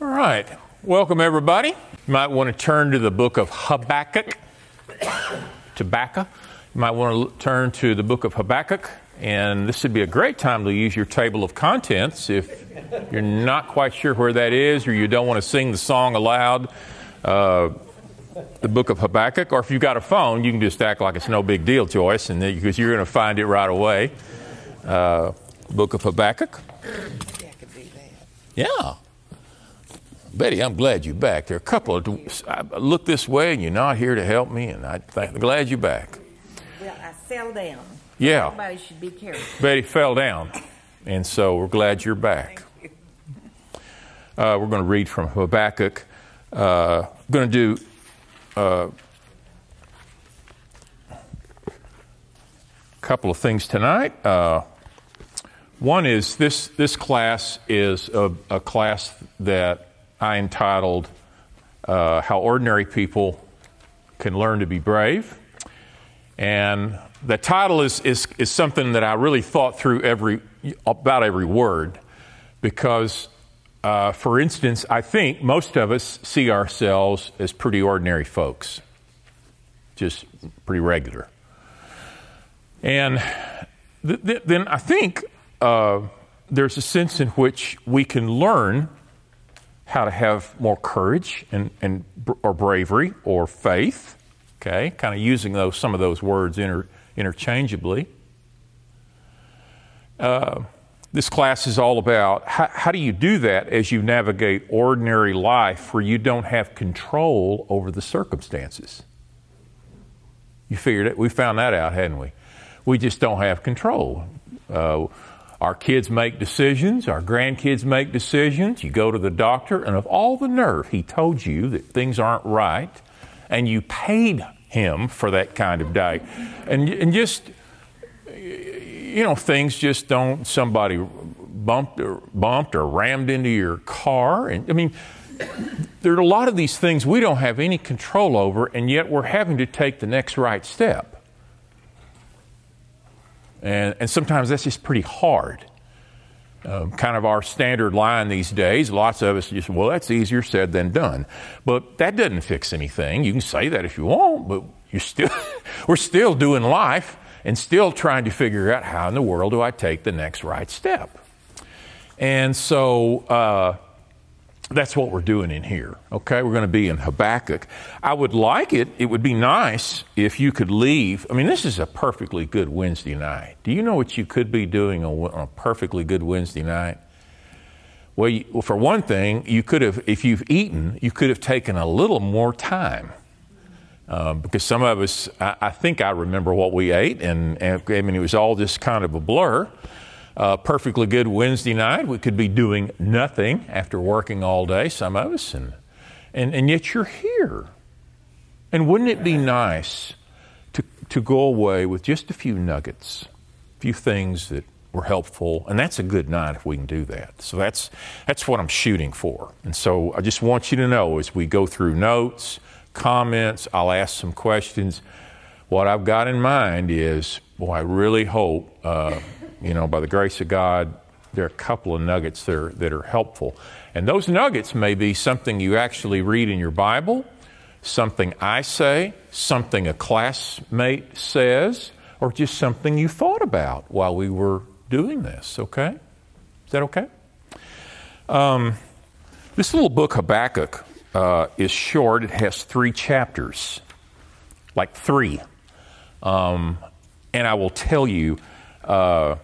All right. Welcome, everybody. You might want to turn to the book of Habakkuk. Tobacco. You might want to turn to the book of Habakkuk. And this would be a great time to use your table of contents if you're not quite sure where that is or you don't want to sing the song aloud. Uh, the book of Habakkuk, or if you've got a phone, you can just act like it's no big deal, Joyce, and because you're going to find it right away. Uh, book of Habakkuk. Yeah. Betty, I'm glad you're back. There are a couple of I look this way and you're not here to help me, and I am glad you're back. Well, I fell down. Yeah. Everybody should be careful. Betty fell down, and so we're glad you're back. Uh, we're going to read from Habakkuk. Uh, going to do uh, a couple of things tonight. Uh, one is this this class is a, a class that I entitled uh, How Ordinary People Can Learn to Be Brave. And the title is, is, is something that I really thought through every, about every word because, uh, for instance, I think most of us see ourselves as pretty ordinary folks, just pretty regular. And th- th- then I think uh, there's a sense in which we can learn how to have more courage and, and or bravery or faith. Okay, kind of using those some of those words inter, interchangeably. Uh, this class is all about how, how do you do that as you navigate ordinary life where you don't have control over the circumstances. You figured it. We found that out, hadn't we? We just don't have control. Uh, our kids make decisions, our grandkids make decisions. You go to the doctor, and of all the nerve, he told you that things aren't right, and you paid him for that kind of diet. And, and just, you know, things just don't, somebody bumped or, bumped or rammed into your car. And I mean, there are a lot of these things we don't have any control over, and yet we're having to take the next right step. And, and sometimes that's just pretty hard. Um, kind of our standard line these days. Lots of us just, well, that's easier said than done. But that doesn't fix anything. You can say that if you want, but you're still, we're still doing life and still trying to figure out how in the world do I take the next right step. And so, uh, that's what we're doing in here. Okay, we're going to be in Habakkuk. I would like it, it would be nice if you could leave. I mean, this is a perfectly good Wednesday night. Do you know what you could be doing on a perfectly good Wednesday night? Well, you, well, for one thing, you could have, if you've eaten, you could have taken a little more time. Um, because some of us, I, I, think I remember what we ate, and, and I mean, it was all just kind of a blur uh, perfectly good Wednesday night. We could be doing nothing after working all day, some of us, and, and, and yet you're here. And wouldn't it be nice to, to go away with just a few nuggets, a few things that were helpful? And that's a good night if we can do that. So that's, that's what I'm shooting for. And so I just want you to know as we go through notes, comments, I'll ask some questions. What I've got in mind is, boy, I really hope. Uh, you know, by the grace of God, there are a couple of nuggets that are, that are helpful. And those nuggets may be something you actually read in your Bible, something I say, something a classmate says, or just something you thought about while we were doing this, okay? Is that okay? Um, this little book, Habakkuk, uh, is short. It has three chapters, like three. Um, and I will tell you, uh,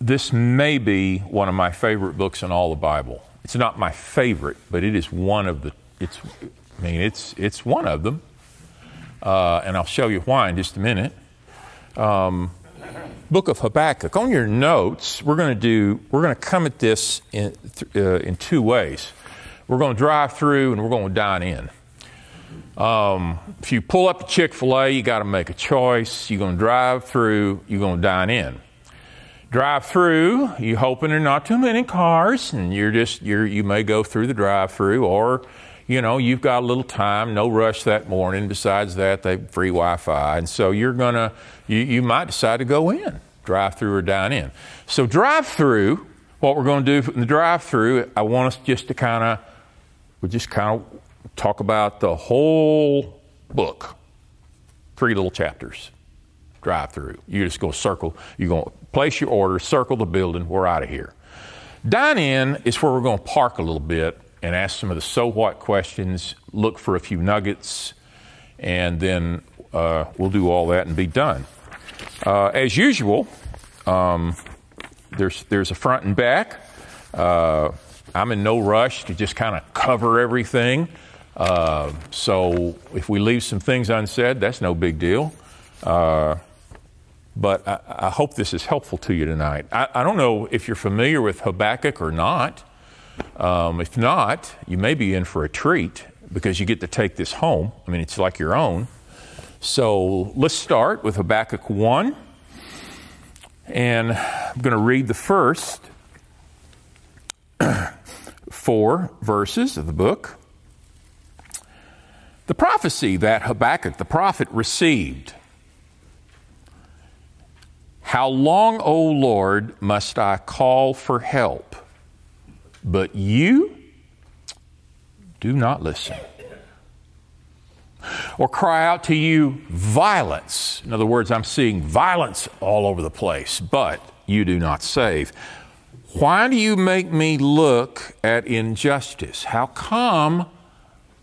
this may be one of my favorite books in all the Bible. It's not my favorite, but it is one of the. It's, I mean, it's it's one of them, uh, and I'll show you why in just a minute. Um, Book of Habakkuk. On your notes, we're going to do. We're going to come at this in uh, in two ways. We're going to drive through, and we're going to dine in. Um, if you pull up a Chick Fil A, you got to make a choice. You're going to drive through. You're going to dine in drive through, you hoping there are not too many cars, and you're just you're you may go through the drive through, or you know you've got a little time, no rush that morning. Besides that, they have free Wi-Fi, and so you're gonna you, you might decide to go in, drive through or dine in. So drive through, what we're going to do in the drive through, I want us just to kind of, we just kind of talk about the whole book. Three little chapters. Drive through. You just go circle. You're going to place your order, circle the building, we're out of here. Dine in is where we're going to park a little bit and ask some of the so what questions, look for a few nuggets, and then uh, we'll do all that and be done. Uh, as usual, um, there's, there's a front and back. Uh, I'm in no rush to just kind of cover everything. Uh, so if we leave some things unsaid, that's no big deal. But I, I, hope this is helpful to you tonight. I, I, don't know if you're familiar with Habakkuk or not. Um, if not, you may be in for a treat because you get to take this home. I mean, it's like your own. So let's start with Habakkuk 1. And I'm going to read the first four verses of the book. The prophecy that Habakkuk the prophet received. How long, O Lord, must I call for help? But you do not listen. Or cry out to you violence. In other words, I'm seeing violence all over the place, but you do not save. Why do you make me look at injustice? How come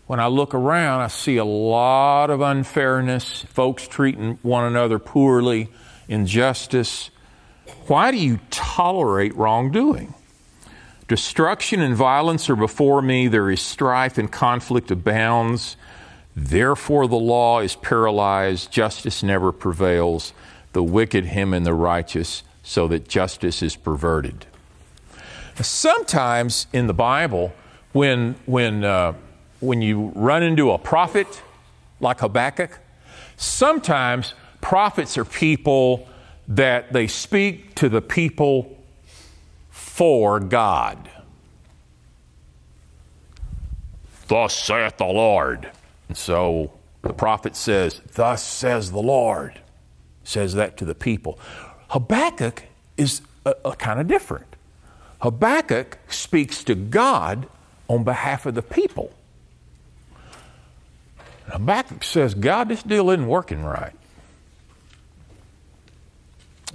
when I look around I see a lot of unfairness, folks treating one another poorly, injustice? Why do you tolerate wrongdoing? Destruction and violence are before me. There is strife and conflict abounds. Therefore, the law is paralyzed. Justice never prevails. The wicked hem in the righteous, so that justice is perverted. Sometimes in the Bible, when, when, uh, when you run into a prophet like Habakkuk, sometimes prophets are people that they speak to the people for God. Thus saith the Lord. And so the prophet says, Thus says the Lord, says that to the people. Habakkuk is a, a kind of different. Habakkuk speaks to God on behalf of the people. Habakkuk says, God, this deal isn't working right.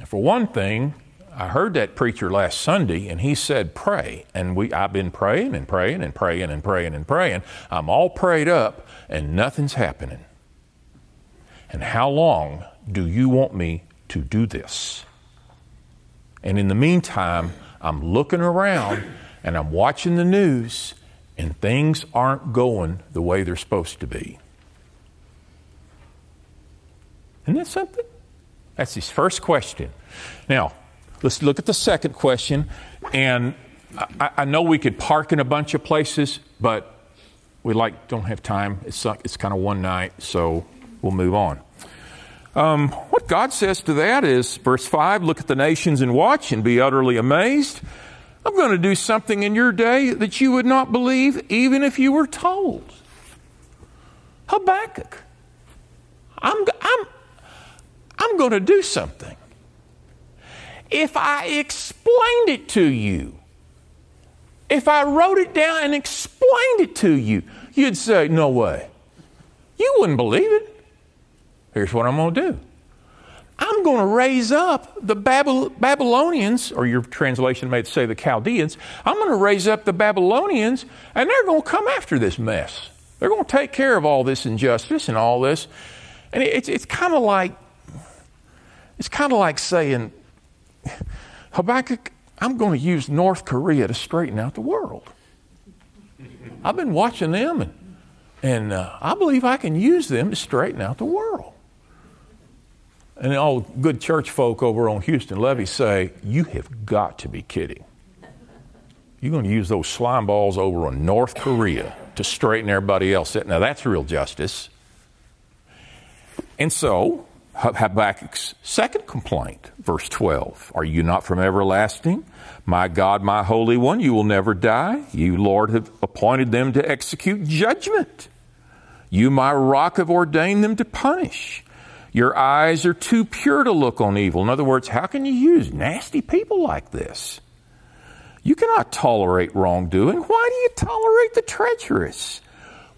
For one thing, I heard that preacher last Sunday, and he said, "Pray." And we, I've been praying and praying and praying and praying and praying. I'm all prayed up, and nothing's happening. And how long do you want me to do this? And in the meantime, I'm looking around and I'm watching the news, and things aren't going the way they're supposed to be. Isn't that something? That's his first question. Now, Let's look at the second question. And I, I know we could park in a bunch of places, but we like don't have time. It's it's kind of one night, so we'll move on. Um, what God says to that is, verse five: Look at the nations and watch, and be utterly amazed. I'm going to do something in your day that you would not believe, even if you were told. Habakkuk, I'm I'm I'm going to do something if I explained it to you. If I wrote it down and explained it to you, you'd say, No way. You wouldn't believe it. Here's what I'm going to do I'm going to raise up the Babylonians, or your translation may say the Chaldeans. I'm going to raise up the Babylonians, and they're going to come after this mess. They're going to take care of all this injustice and all this. And it's, it's kind of like it's kind of like saying, Habakkuk, I'm going to use North Korea to straighten out the world. I've been watching them, and, and uh, I believe I can use them to straighten out the world. And all good church folk over on Houston Levee say, You have got to be kidding. You're going to use those slime balls over on North Korea to straighten everybody else out. Now, that's real justice. And so, Habakkuk's second complaint, verse 12. Are you not from everlasting? My God, my Holy One, you will never die. You, Lord, have appointed them to execute judgment. You, my rock, have ordained them to punish. Your eyes are too pure to look on evil. In other words, how can you use nasty people like this? You cannot tolerate wrongdoing. Why do you tolerate the treacherous?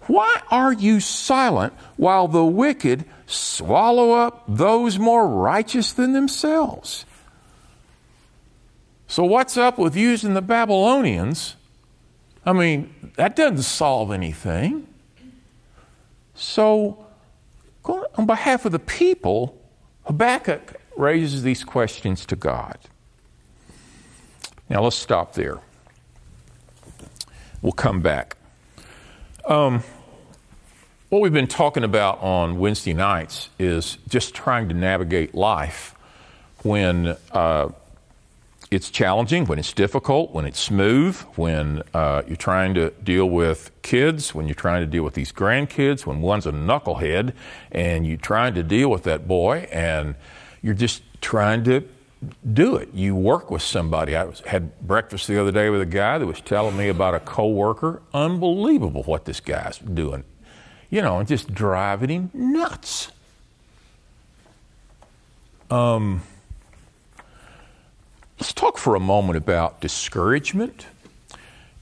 Why are you silent while the wicked swallow up those more righteous than themselves? So, what's up with using the Babylonians? I mean, that doesn't solve anything. So, on behalf of the people, Habakkuk raises these questions to God. Now, let's stop there. We'll come back. Um, what we've been talking about on Wednesday nights is just trying to navigate life when uh, it's challenging, when it's difficult, when it's smooth, when uh, you're trying to deal with kids, when you're trying to deal with these grandkids, when one's a knucklehead and you're trying to deal with that boy and you're just trying to do it. You work with somebody. I was, had breakfast the other day with a guy that was telling me about a coworker. Unbelievable what this guy's doing. You know, and just driving him nuts. Um, let's talk for a moment about discouragement.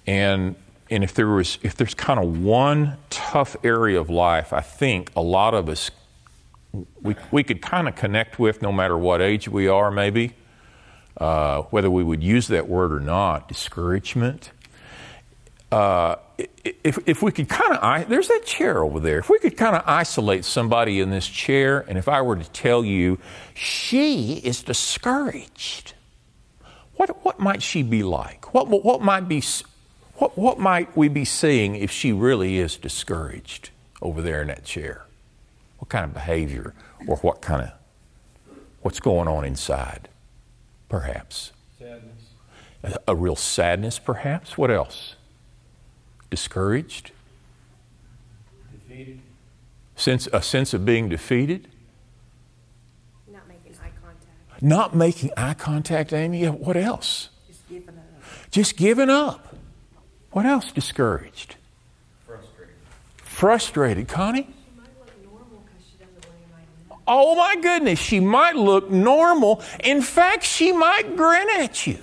And and if there was if there's kind of one tough area of life, I think a lot of us we, we could kind of connect with no matter what age we are, maybe, uh, whether we would use that word or not, discouragement. Uh, if, if we could kind of, there's that chair over there. If we could kind of isolate somebody in this chair, and if I were to tell you, she is discouraged, what, what might she be like? What, what, might be, what, what might we be seeing if she really is discouraged over there in that chair? What kind of behavior or what kind of what's going on inside? Perhaps. Sadness. A, a real sadness, perhaps. What else? Discouraged. Defeated. Sense a sense of being defeated. Not making eye contact. Not making eye contact, Amy. What else? Just giving up. Just giving up. What else? Discouraged. Frustrated. Frustrated, Connie. She might look normal because she doesn't weigh right now. Oh my goodness, she might look normal. In fact, she might grin at you.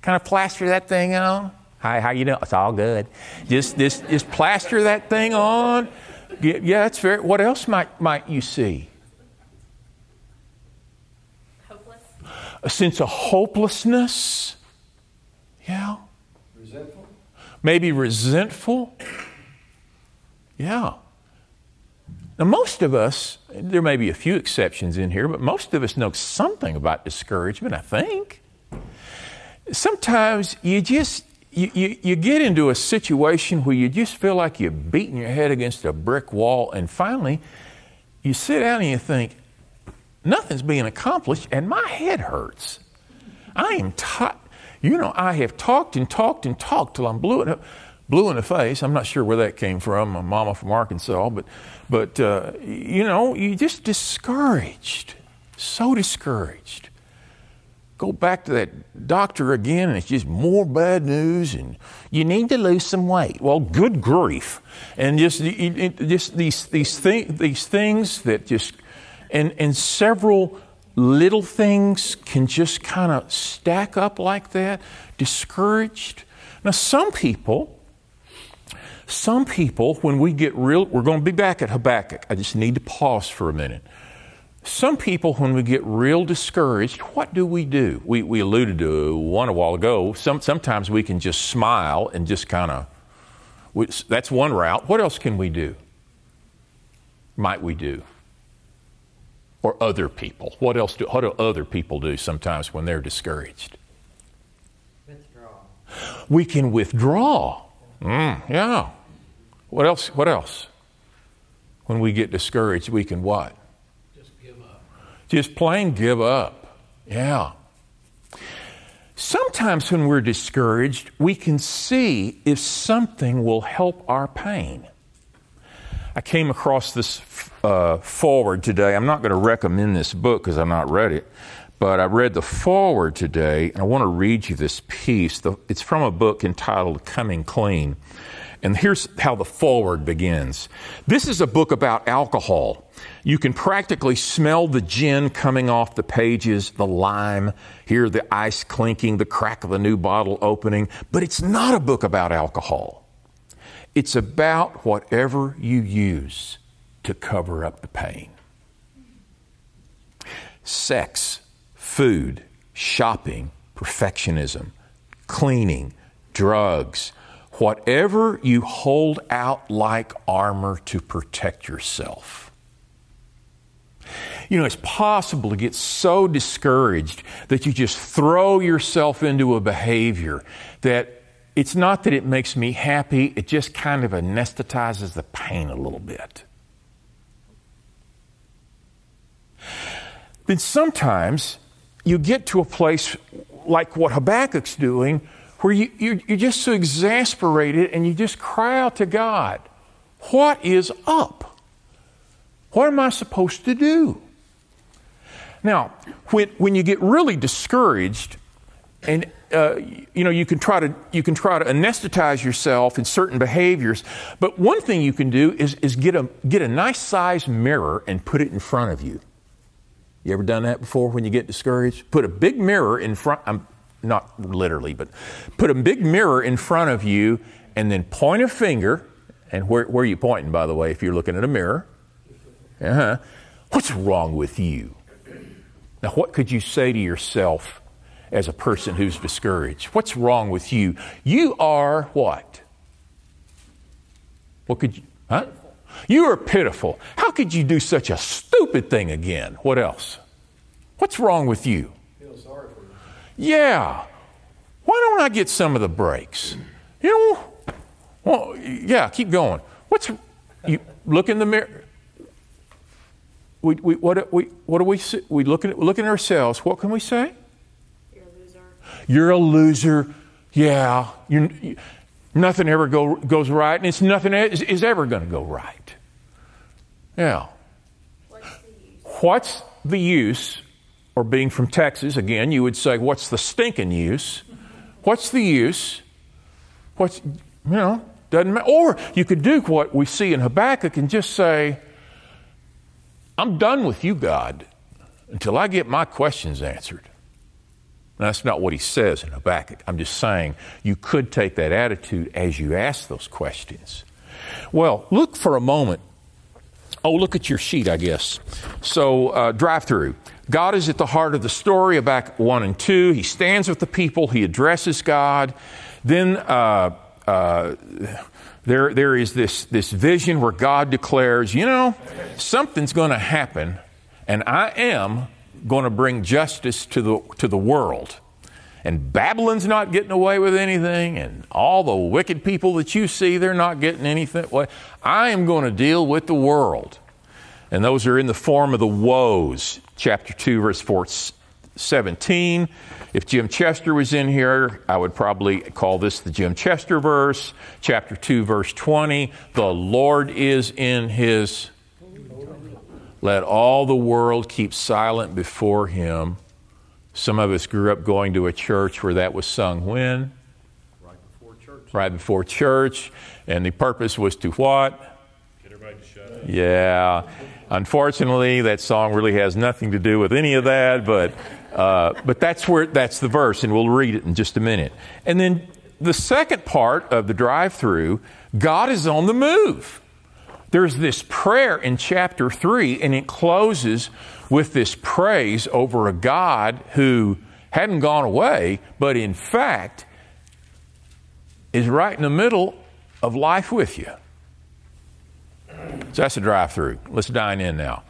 Kind of plaster that thing on. Hi, how you doing? It's all good. Just, just, just plaster that thing on. Yeah, that's fair. What else might, might you see? Hopeless. A sense of hopelessness. Yeah. Resentful. Maybe resentful. Yeah. Now, most of us, there may be a few exceptions in here, but most of us know something about discouragement, I think. Sometimes you just, you, you, you get into a situation where you just feel like you're beating your head against a brick wall, and finally you sit down and you think, nothing's being accomplished, and my head hurts. I am tired. You know, I have talked and talked and talked till I'm blue in, blue in the face. I'm not sure where that came from. My mama from Arkansas, but, but uh, you know, you just discouraged, so discouraged. Go back to that doctor again, and it's just more bad news, and you need to lose some weight. Well, good grief, and just just these these things these things that just and and several little things can just kind of stack up like that, discouraged. Now, some people, some people, when we get real, we're going to be back at Habakkuk. I just need to pause for a minute. Some people, when we get real discouraged, what do we do? We, we alluded to one a while ago. Some, sometimes we can just smile and just kind of, that's one route. What else can we do? Might we do? Or other people. What else do, what do other people do sometimes when they're discouraged? Withdraw. We can withdraw. Mm, yeah. What else? What else? When we get discouraged, we can what? Just plain give up. Yeah. Sometimes when we're discouraged, we can see if something will help our pain. I came across this uh, foreword today. I'm not going to recommend this book because I've not read it, but I read the foreword today, and I want to read you this piece. It's from a book entitled Coming Clean. And here's how the foreword begins. This is a book about alcohol. You can practically smell the gin coming off the pages, the lime, hear the ice clinking, the crack of a new bottle opening. But it's not a book about alcohol. It's about whatever you use to cover up the pain sex, food, shopping, perfectionism, cleaning, drugs, whatever you hold out like armor to protect yourself. You know, it's possible to get so discouraged that you just throw yourself into a behavior that it's not that it makes me happy, it just kind of anesthetizes the pain a little bit. then sometimes you get to a place like what Habakkuk's doing, where you, you're, you're just so exasperated and you just cry out to God, What is up? What am I supposed to do? Now, when, when you get really discouraged, and uh, you know you can try to you can try to anesthetize yourself in certain behaviors, but one thing you can do is, is get a get a nice sized mirror and put it in front of you. You ever done that before when you get discouraged? Put a big mirror in front, I'm not literally, but put a big mirror in front of you and then point a finger. And where, where are you pointing, by the way, if you're looking at a mirror? Uh-huh. What's wrong with you? Now, what could you say to yourself as a person who's discouraged? What's wrong with you? You are what? What could you, huh? You are pitiful. How could you do such a stupid thing again? What else? What's wrong with you? Feel sorry for you. Yeah. Why don't I get some of the breaks? You know, well, yeah, keep going. What's, you look in the mirror. We, we, what, we, what do we say? We look at, look at ourselves. What can we say? You're a loser. You're a loser. Yeah. You're, you, nothing ever go, goes right, and it's nothing is, is ever going to go right. Yeah. What's the use? What's the use, or being from Texas, again, you would say, what's the stinking use? What's the use? What's, you know, doesn't matter. Or you could do what we see in Habakkuk and just say, I'm done with you, God, until I get my questions answered. Now, that's not what he says in Habakkuk. I'm just saying you could take that attitude as you ask those questions. Well, look for a moment. Oh, look at your sheet, I guess. So, uh, drive through. God is at the heart of the story, of Habakkuk 1 and 2. He stands with the people, he addresses God. Then uh, uh, there, there is this, this vision where God declares, you know, something's going to happen, and I am going to bring justice to the, to the world. And Babylon's not getting away with anything, and all the wicked people that you see, they're not getting anything. Well, I am going to deal with the world. And those are in the form of the woes, chapter 2, verse 4, 17. If Jim Chester was in here, I would probably call this the Jim Chester verse. Chapter 2, verse 20. The Lord is in his. Let all the world keep silent before him. Some of us grew up going to a church where that was sung when? Right before church. Right before church. And the purpose was to what? Get everybody to shut up. Yeah. Unfortunately, that song really has nothing to do with any of that, but, uh, but that's where, that's the verse, and we'll read it in just a minute. And then the second part of the drive through, God is on the move. There's this prayer in chapter 3, and it closes with this praise over a God who hadn't gone away, but in fact is right in the middle of life with you. So that's a drive through. Let's dine in now.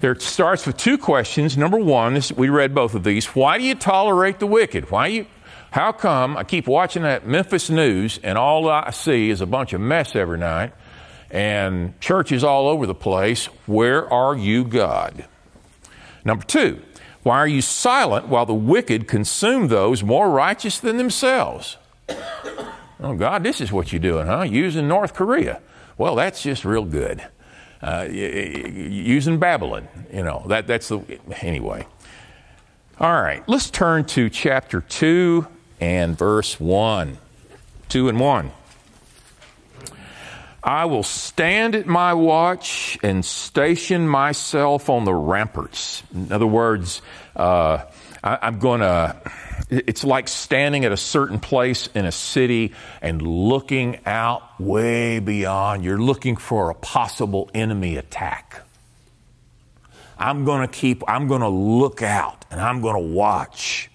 There starts with two questions. Number one, this, we read both of these. Why do you tolerate the wicked? Why you? How come I keep watching that Memphis news and all I see is a bunch of mess every night and churches all over the place? Where are you, God? Number two, why are you silent while the wicked consume those more righteous than themselves? Oh, God, this is what you're doing, huh? Using North Korea. Well, that's just real good. Uh, using Babylon, you know, that, that's the, anyway. All right, let's turn to chapter 2 and verse 1. 2 and 1. I will stand at my watch and station myself on the ramparts. In other words, uh, I, I'm going to, it's like standing at a certain place in a city and looking out way beyond. You're looking for a possible enemy attack. I'm going to keep, I'm going to look out and I'm going to watch.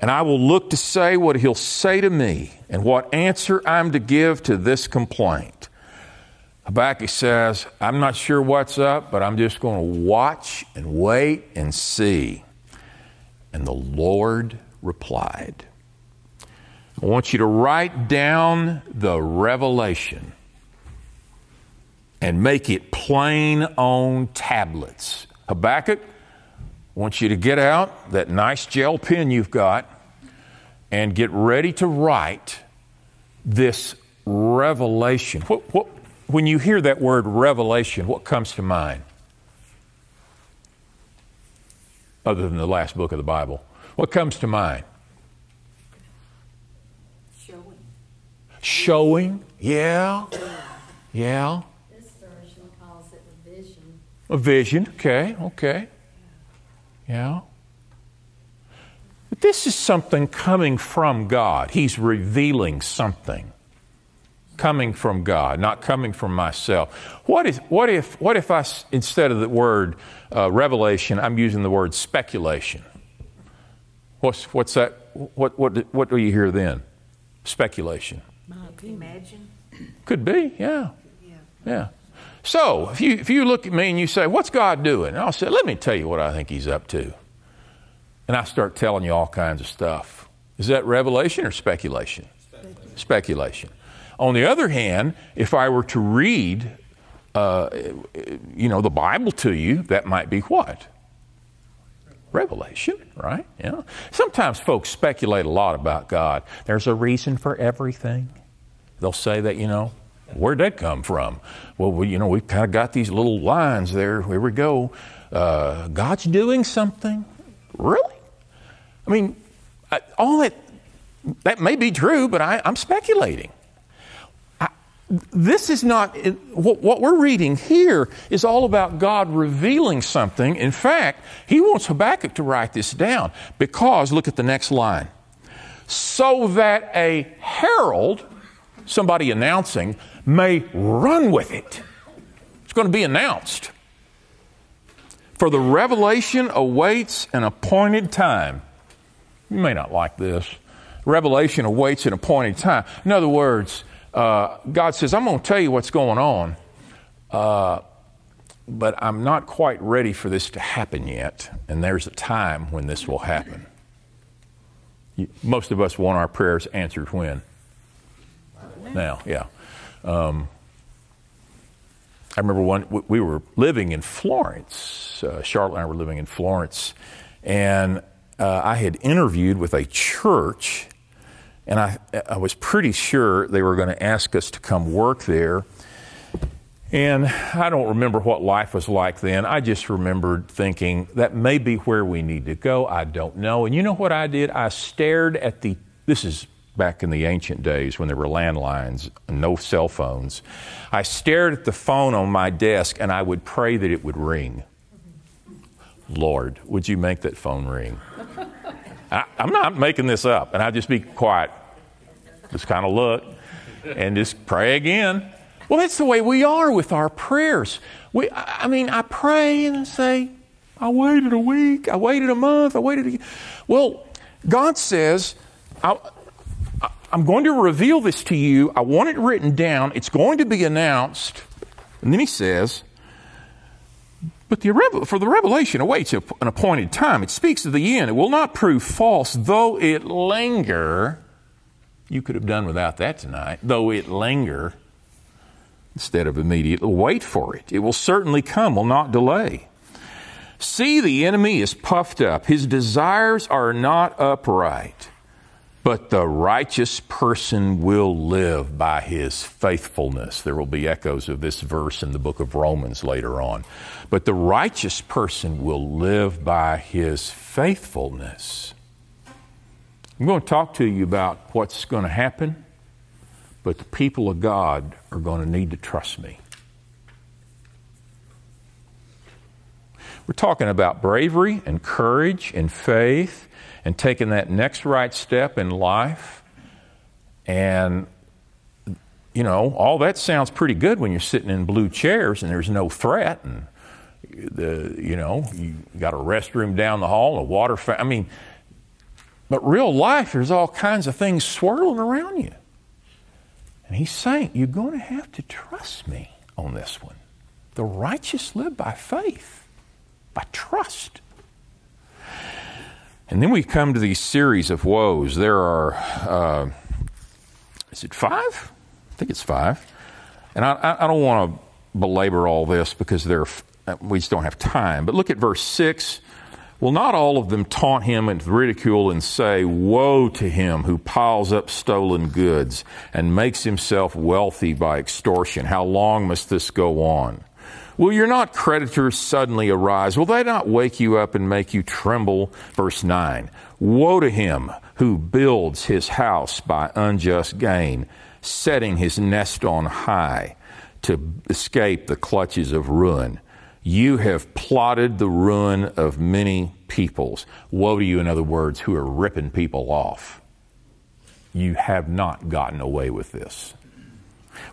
And I will look to say what he'll say to me and what answer I'm to give to this complaint. Habakkuk says, I'm not sure what's up, but I'm just going to watch and wait and see. And the Lord replied, I want you to write down the revelation and make it plain on tablets. Habakkuk, I want you to get out that nice gel pen you've got and get ready to write this revelation. What, what, when you hear that word revelation, what comes to mind? Other than the last book of the Bible, what comes to mind? Showing. Showing, yeah, yeah. This version calls it a vision. A vision, okay, okay. Yeah. But this is something coming from God. He's revealing something coming from God, not coming from myself. What if, what if, what if I, instead of the word uh, revelation, I'm using the word speculation? What's, what's that? What, what, what do you hear then? Speculation. Imagine. Could be, yeah. Yeah. So if you, if you look at me and you say, What's God doing? And I'll say, Let me tell you what I think He's up to. And I start telling you all kinds of stuff. Is that revelation or speculation? Speculation. speculation. On the other hand, if I were to read, uh, you know, the Bible to you, that might be what? Revelation, right? Yeah. Sometimes folks speculate a lot about God. There's a reason for everything. They'll say that, you know, where'd that come from? Well, we, you know, we've kind of got these little lines there. Here we go. Uh, God's doing something. Really? I mean, I, all that that may be true, but I, I'm speculating. This is not what we're reading here is all about God revealing something. In fact, he wants Habakkuk to write this down because look at the next line. So that a herald, somebody announcing, may run with it. It's going to be announced. For the revelation awaits an appointed time. You may not like this. Revelation awaits an appointed time. In other words, uh, God says, I'm going to tell you what's going on, uh, but I'm not quite ready for this to happen yet. And there's a time when this will happen. Most of us want our prayers answered when? Now, yeah. Um, I remember one, we were living in Florence. Uh, Charlotte and I were living in Florence. And uh, I had interviewed with a church, and I, I was pretty sure they were going to ask us to come work there. And I don't remember what life was like then. I just remembered thinking that may be where we need to go. I don't know. And you know what I did? I stared at the, this is back in the ancient days when there were landlines no cell phones. I stared at the phone on my desk and I would pray that it would ring. Lord, would you make that phone ring? I, am not making this up, and I just be quiet, just kind of look, and just pray again. Well, that's the way we are with our prayers. We, I mean, I pray and I say, I waited a week, I waited a month, I waited a Well, God says, I, I'm going to reveal this to you. I want it written down. It's going to be announced. And then he says, but the, for the revelation awaits an appointed time. It speaks of the end. It will not prove false, though it linger. You could have done without that tonight. Though it linger instead of immediately. Wait for it. It will certainly come, will not delay. See, the enemy is puffed up. His desires are not upright. But the righteous person will live by his faithfulness. There will be echoes of this verse in the book of Romans later on. But the righteous person will live by his faithfulness. I'm going to talk to you about what's going to happen, but the people of God are going to need to trust me. We're talking about bravery and courage and faith and taking that next right step in life. And, you know, all that sounds pretty good when you're sitting in blue chairs and there's no threat and the, you know, you got a restroom down the hall, a water fountain. I mean, but real life, there's all kinds of things swirling around you. And he's saying, You're going to have to trust me on this one. The righteous live by faith by trust. And then we come to these series of woes. There are, uh, is it five? I think it's five. And I, I don't want to belabor all this because they're, we just don't have time. But look at verse 6. Will not all of them taunt him and ridicule and say, Woe to him who piles up stolen goods and makes himself wealthy by extortion? How long must this go on? Will your not creditors suddenly arise? Will they not wake you up and make you tremble? Verse 9 Woe to him who builds his house by unjust gain, setting his nest on high to escape the clutches of ruin. You have plotted the ruin of many peoples. Woe to you, in other words, who are ripping people off. You have not gotten away with this.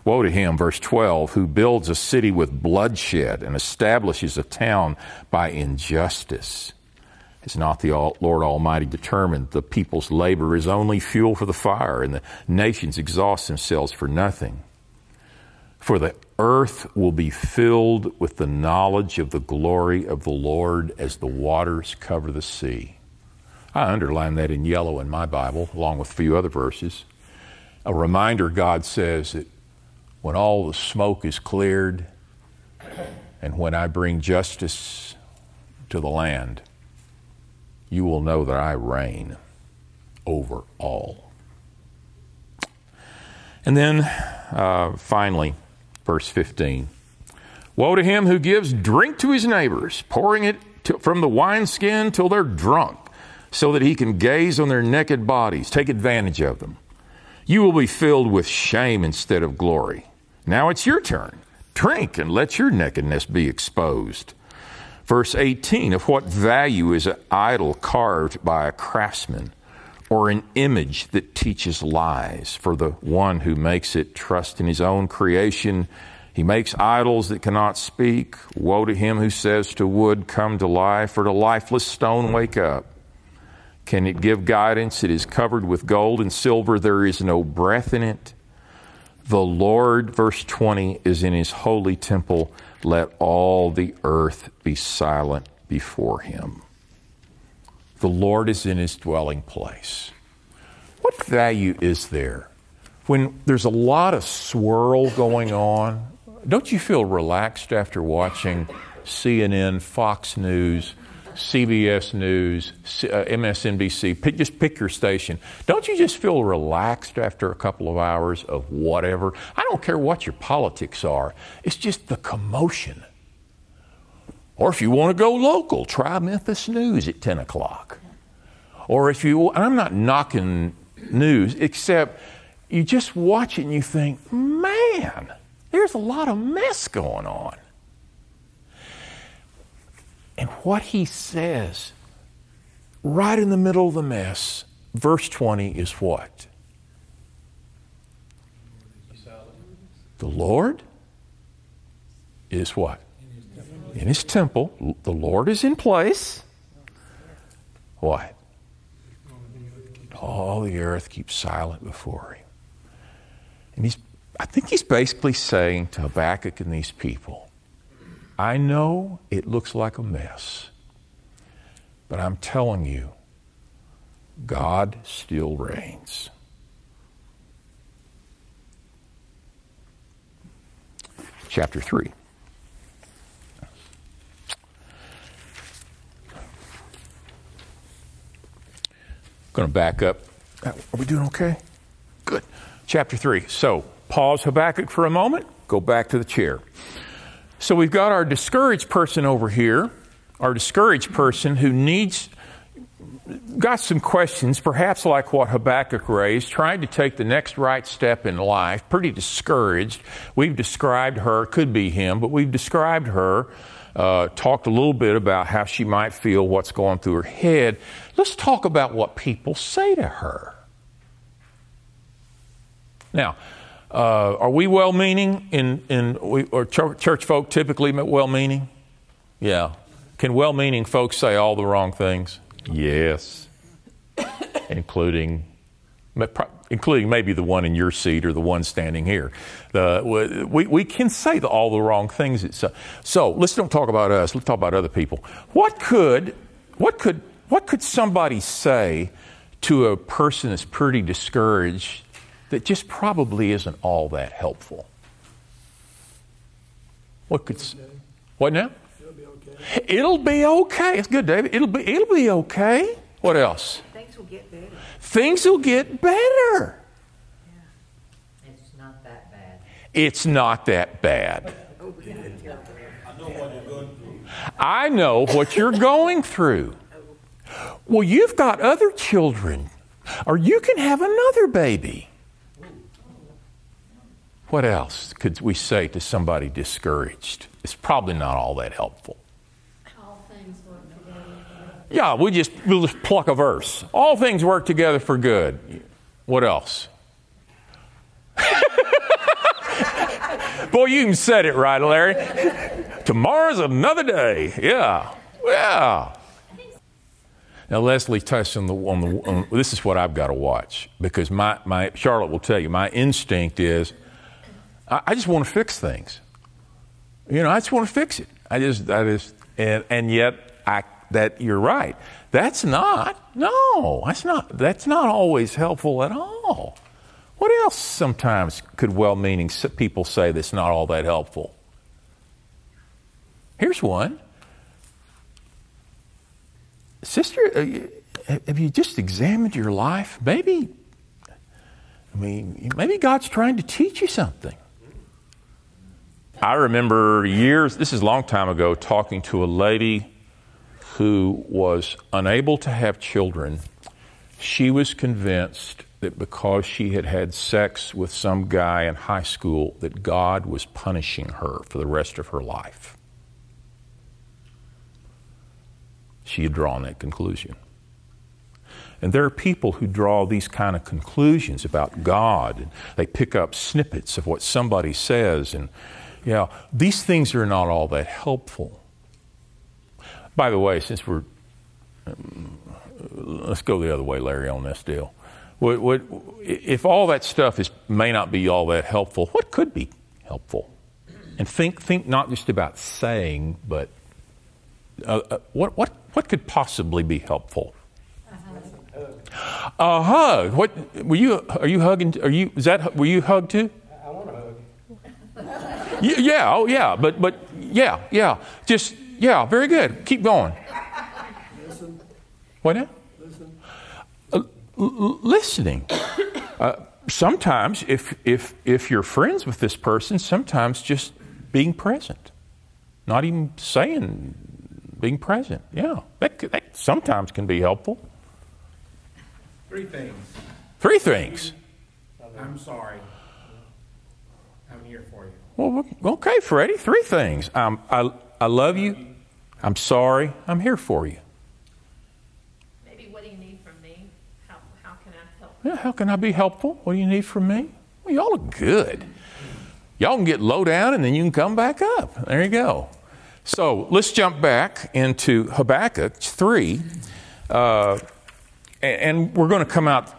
Woe to him, verse 12, who builds a city with bloodshed and establishes a town by injustice. Is not the Lord Almighty determined the people's labor is only fuel for the fire, and the nations exhaust themselves for nothing? For the earth will be filled with the knowledge of the glory of the Lord as the waters cover the sea. I underline that in yellow in my Bible, along with a few other verses. A reminder God says that when all the smoke is cleared and when I bring justice to the land, you will know that I reign over all. And then uh, finally, verse 15 Woe to him who gives drink to his neighbors, pouring it to, from the wineskin till they're drunk, so that he can gaze on their naked bodies, take advantage of them. You will be filled with shame instead of glory. Now it's your turn. Drink and let your nakedness be exposed. Verse 18 Of what value is an idol carved by a craftsman, or an image that teaches lies? For the one who makes it trust in his own creation, he makes idols that cannot speak. Woe to him who says to wood, Come to life, or to lifeless stone, Wake up. Can it give guidance? It is covered with gold and silver, there is no breath in it. The Lord, verse 20, is in his holy temple. Let all the earth be silent before him. The Lord is in his dwelling place. What value is there when there's a lot of swirl going on? Don't you feel relaxed after watching CNN, Fox News, CBS News, uh, MSNBC, pick, just pick your station. Don't you just feel relaxed after a couple of hours of whatever? I don't care what your politics are, it's just the commotion. Or if you want to go local, try Memphis News at 10 o'clock. Or if you, I'm not knocking news, except you just watch it and you think, man, there's a lot of mess going on. And what he says right in the middle of the mess, verse 20 is what? The Lord is what? In his temple. The Lord is in place. What? All the earth keeps silent before him. And he's, I think he's basically saying to Habakkuk and these people, I know it looks like a mess, but I'm telling you, God still reigns. Chapter 3. Going to back up. Are we doing okay? Good. Chapter 3. So, pause Habakkuk for a moment, go back to the chair. So we've got our discouraged person over here, our discouraged person who needs got some questions, perhaps like what Habakkuk raised, trying to take the next right step in life, pretty discouraged. We've described her, could be him, but we've described her, uh, talked a little bit about how she might feel, what's going through her head. Let's talk about what people say to her. Now, uh, are we well meaning in, in we, or church, church folk typically well meaning? Yeah. Can well meaning folks say all the wrong things? Yes. including including maybe the one in your seat or the one standing here. The, we, we can say the, all the wrong things. So, so let's don't talk about us. Let's talk about other people. What could, what could, what could somebody say to a person that's pretty discouraged that just probably isn't all that helpful? What could, what now? It'll be okay. It's good, David. It'll be it'll be okay. What else? Things will get better. Things will get better. It's not that bad. It's not that bad. Oh, yeah. I know what you're going through. I know what you're going through. Oh. Well, you've got other children, or you can have another baby. What else could we say to somebody discouraged? It's probably not all that helpful. Yeah, we just we'll just pluck a verse. All things work together for good. What else? Boy, you even said it right, Larry. Tomorrow's another day. Yeah, yeah. Now Leslie touched on the on the. On, this is what I've got to watch because my my Charlotte will tell you my instinct is, I, I just want to fix things. You know, I just want to fix it. I just I just and and yet I that you're right. That's not, no, that's not, that's not always helpful at all. What else sometimes could well meaning people say that's not all that helpful? Here's one. Sister, uh, have you just examined your life? Maybe, I mean, maybe God's trying to teach you something. I remember years, this is a long time ago, talking to a lady who was unable to have children, she was convinced that because she had had sex with some guy in high school, that God was punishing her for the rest of her life. She had drawn that conclusion. And there are people who draw these kind of conclusions about God. They pick up snippets of what somebody says. And, yeah, these things are not all that helpful. By the way, since we're, um, let's go the other way, Larry, on this deal. What, what, if all that stuff is, may not be all that helpful, what could be helpful? And think, think not just about saying, but uh, uh, what, what, what could possibly be helpful? A hug. What were you? Are you hugging? Are you? Is that? Were you hugged too? I want a hug. yeah. Oh, yeah. But but yeah, yeah. Just yeah, very good. Keep going. Listen. What now? Listen. Uh, l- listening. Uh, sometimes, if, if, if you're friends with this person, sometimes just being present. Not even saying, being present. Yeah, that, that sometimes can be helpful. Three things. Three things. I'm sorry. I'm here for you. Well, okay, Freddie. Three things. Um, I, I love you. I'm sorry. I'm here for you. Maybe what do you need from me? How, how can I help? Yeah, how can I be helpful? What do you need from me? Well, y'all are good. Y'all can get low down and then you can come back up. There you go. So let's jump back into Habakkuk 3. Uh, and we're going to come out.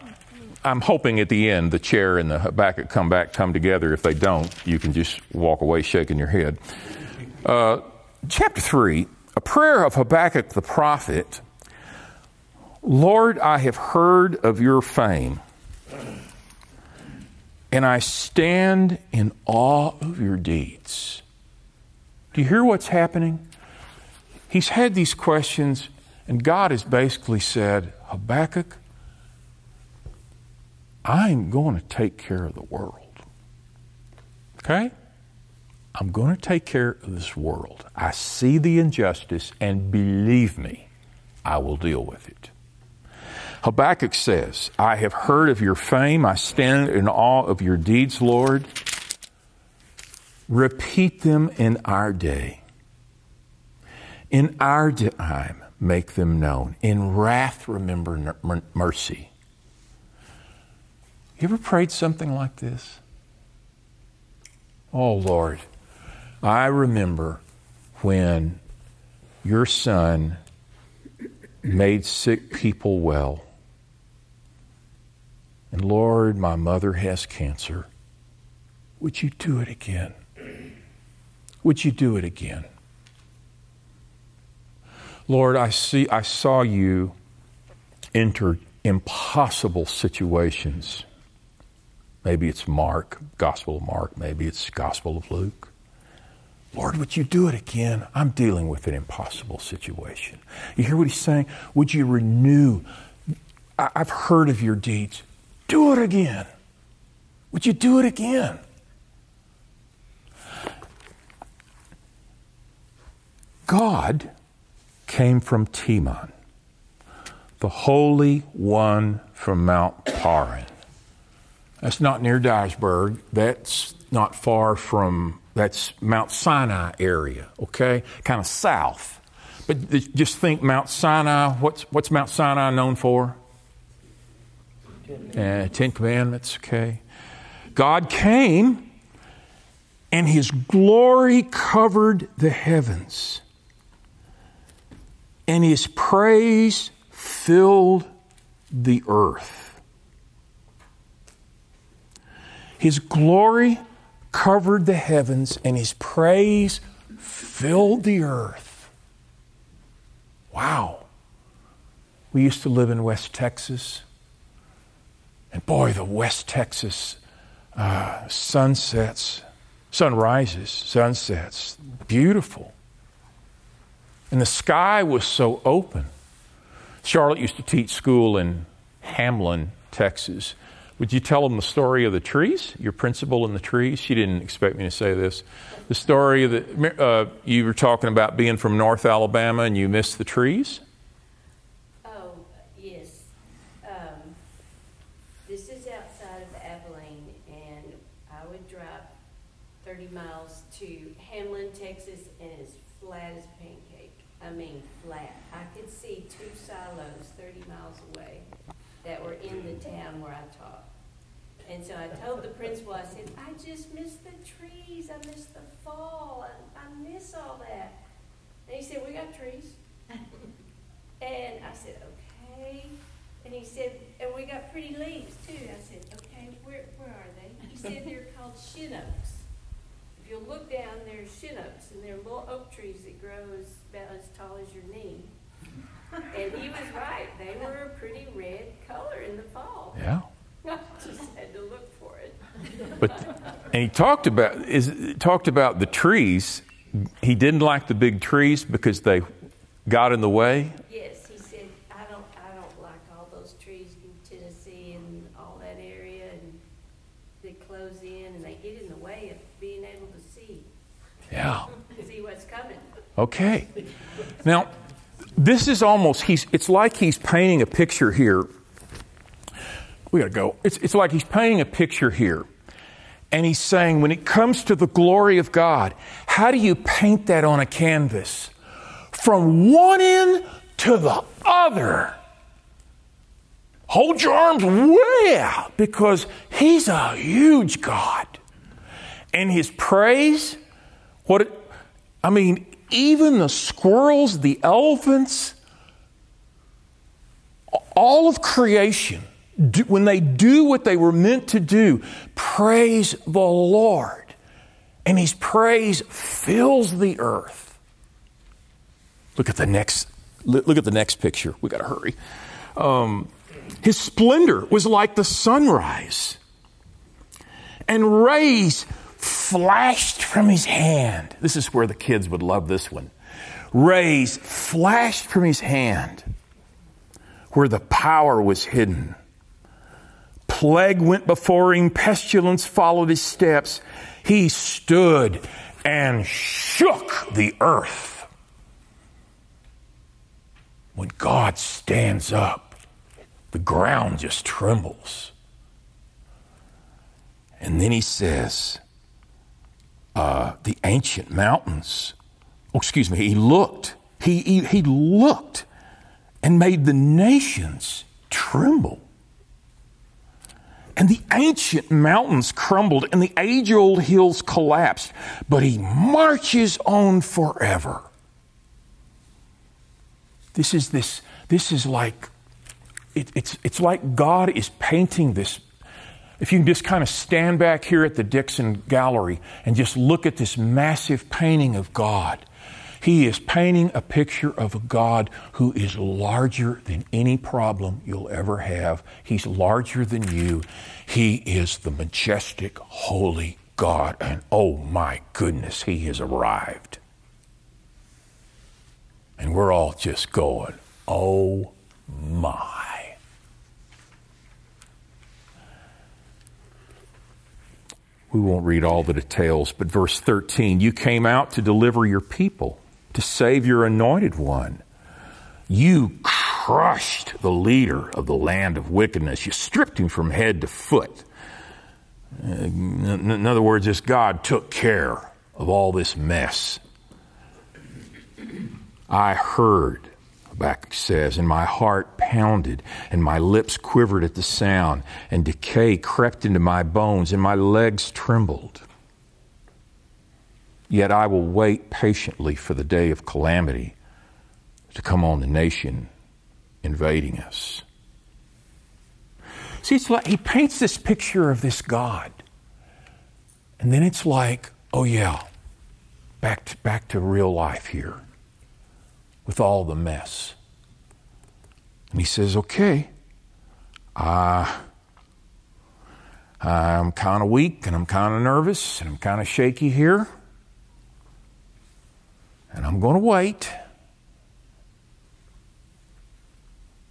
I'm hoping at the end the chair and the Habakkuk come back, come together. If they don't, you can just walk away shaking your head. Uh, chapter 3, a prayer of Habakkuk the prophet Lord, I have heard of your fame, and I stand in awe of your deeds. Do you hear what's happening? He's had these questions, and God has basically said, Habakkuk, I'm going to take care of the world. Okay? I'm going to take care of this world. I see the injustice, and believe me, I will deal with it. Habakkuk says, I have heard of your fame. I stand in awe of your deeds, Lord. Repeat them in our day. In our time, make them known. In wrath, remember mercy. You ever prayed something like this? Oh, Lord, I remember when your son made sick people well. And Lord, my mother has cancer. Would you do it again? Would you do it again? Lord, I see I saw you enter impossible situations. Maybe it's Mark, Gospel of Mark, maybe it's Gospel of Luke. Lord, would you do it again? I'm dealing with an impossible situation. You hear what he's saying? Would you renew? I've heard of your deeds. Do it again. Would you do it again? God came from Teman, the Holy One from Mount Paran. That's not near Dyersburg. That's not far from that's Mount Sinai area, okay? Kind of south. But just think Mount Sinai, what's, what's Mount Sinai known for? Uh, Ten Commandments, okay? God came and his glory covered the heavens, and his praise filled the earth. His glory covered the heavens, and his praise filled the earth. Wow. We used to live in West Texas. And boy, the West Texas uh, sunsets, sunrises, sunsets, beautiful. And the sky was so open. Charlotte used to teach school in Hamlin, Texas. Would you tell them the story of the trees, your principal in the trees? She didn't expect me to say this. The story that uh, you were talking about being from North Alabama and you missed the trees? Oh, yes. Um, this is outside of Abilene, and I would drive 30 miles to Hamlin, Texas, and it's flat as a pancake. I mean, flat. I could see two silos 30 miles away that were in the town where I taught. And so I told the principal, I said, I just miss the trees, I miss the fall, I, I miss all that. And he said, we got trees. and I said, okay. And he said, and we got pretty leaves too. I said, okay, where, where are they? He said they're called shin oaks. If you look down, they're shin oaks, and they're little oak trees that grow as, about as tall as your knee. And he was right. They were a pretty red color in the fall. Yeah. Just had to look for it. But and he talked about is talked about the trees. He didn't like the big trees because they got in the way. Yes, he said, I don't, I don't like all those trees in Tennessee and all that area, and they close in and they get in the way of being able to see, Yeah. see what's coming. Okay. Now, this is almost he's it's like he's painting a picture here we got to go. It's, it's like he's painting a picture here. And he's saying, when it comes to the glory of God, how do you paint that on a canvas? From one end to the other. Hold your arms way out because he's a huge God. And his praise, what I mean, even the squirrels, the elephants, all of creation do, when they do what they were meant to do, praise the Lord. And his praise fills the earth. Look at the next look at the next picture. We got to hurry. Um, his splendor was like the sunrise, and rays flashed from his hand. This is where the kids would love this one. Rays flashed from his hand, where the power was hidden. Plague went before him, pestilence followed his steps. He stood and shook the earth. When God stands up, The ground just trembles. And then he says, uh, the ancient mountains. Oh, excuse me, he looked. He, he, he looked and made the nations tremble. And the ancient mountains crumbled and the age old hills collapsed, but he marches on forever. This is this, this is like, it, it's, it's like God is painting this. If you can just kind of stand back here at the Dixon Gallery and just look at this massive painting of God he is painting a picture of a God who is larger than any problem you'll ever have. He's larger than you. He is the majestic, holy God. And oh my goodness, He has arrived. And we're all just going, oh my. We won't read all the details, but verse 13 you came out to deliver your people to save your anointed one. You crushed the leader of the land of wickedness. You stripped him from head to foot. In other words, this God took care of all this mess. I heard, Habakkuk says, and my heart pounded, and my lips quivered at the sound, and decay crept into my bones, and my legs trembled. Yet I will wait patiently for the day of calamity to come on the nation invading us. See, it's like he paints this picture of this God. And then it's like, oh yeah, back to, back to real life here with all the mess. And he says, okay, uh, I'm kind of weak and I'm kind of nervous and I'm kind of shaky here. And I'm going to wait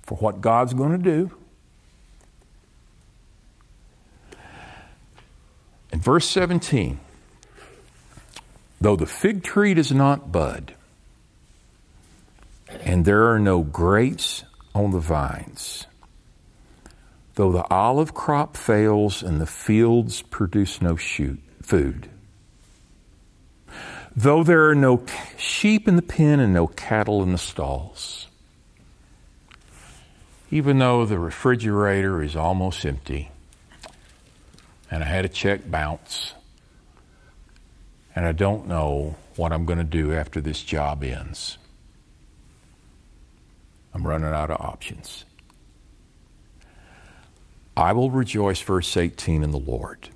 for what God's going to do. In verse 17, though the fig tree does not bud, and there are no grapes on the vines, though the olive crop fails and the fields produce no shoot, food, though there are no sheep in the pen and no cattle in the stalls, even though the refrigerator is almost empty, and I had a check bounce, and I don't know what I'm going to do after this job ends. I'm running out of options. I will rejoice, verse 18, in the Lord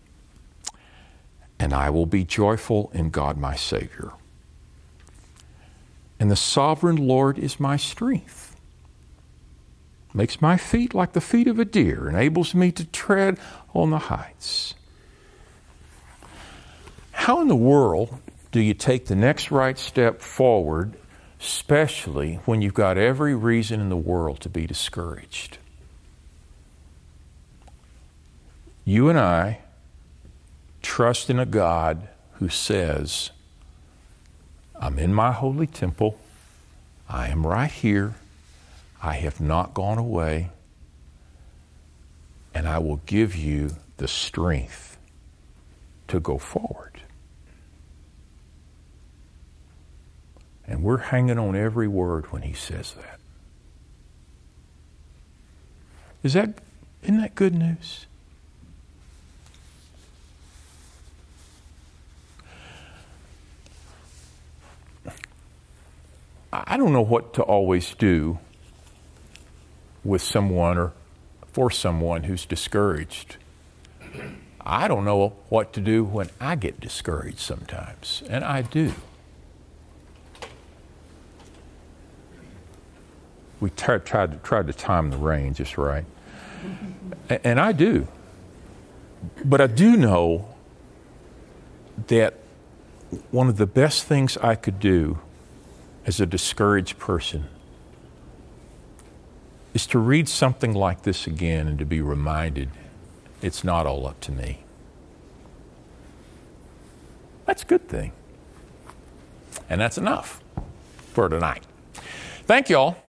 and I will be joyful in God my Savior. And the sovereign Lord is my strength. Makes my feet like the feet of a deer, enables me to tread on the heights. How in the world do you take the next right step forward, especially when you've got every reason in the world to be discouraged? You and I trust in a God who says, I'm in my holy temple. I am right here. I have not gone away. And I will give you the strength to go forward. And we're hanging on every word when he says that. Is that isn't that good news? I don't know what to always do with someone or for someone who's discouraged. I don't know what to do when I get discouraged sometimes, and I do. We tried, tried, to, tried to time the rain just right, and I do. But I do know that one of the best things I could do as a discouraged person is to read something like this again and to be reminded it's not all up to me. That's a good thing. And that's enough for tonight. Thank you all.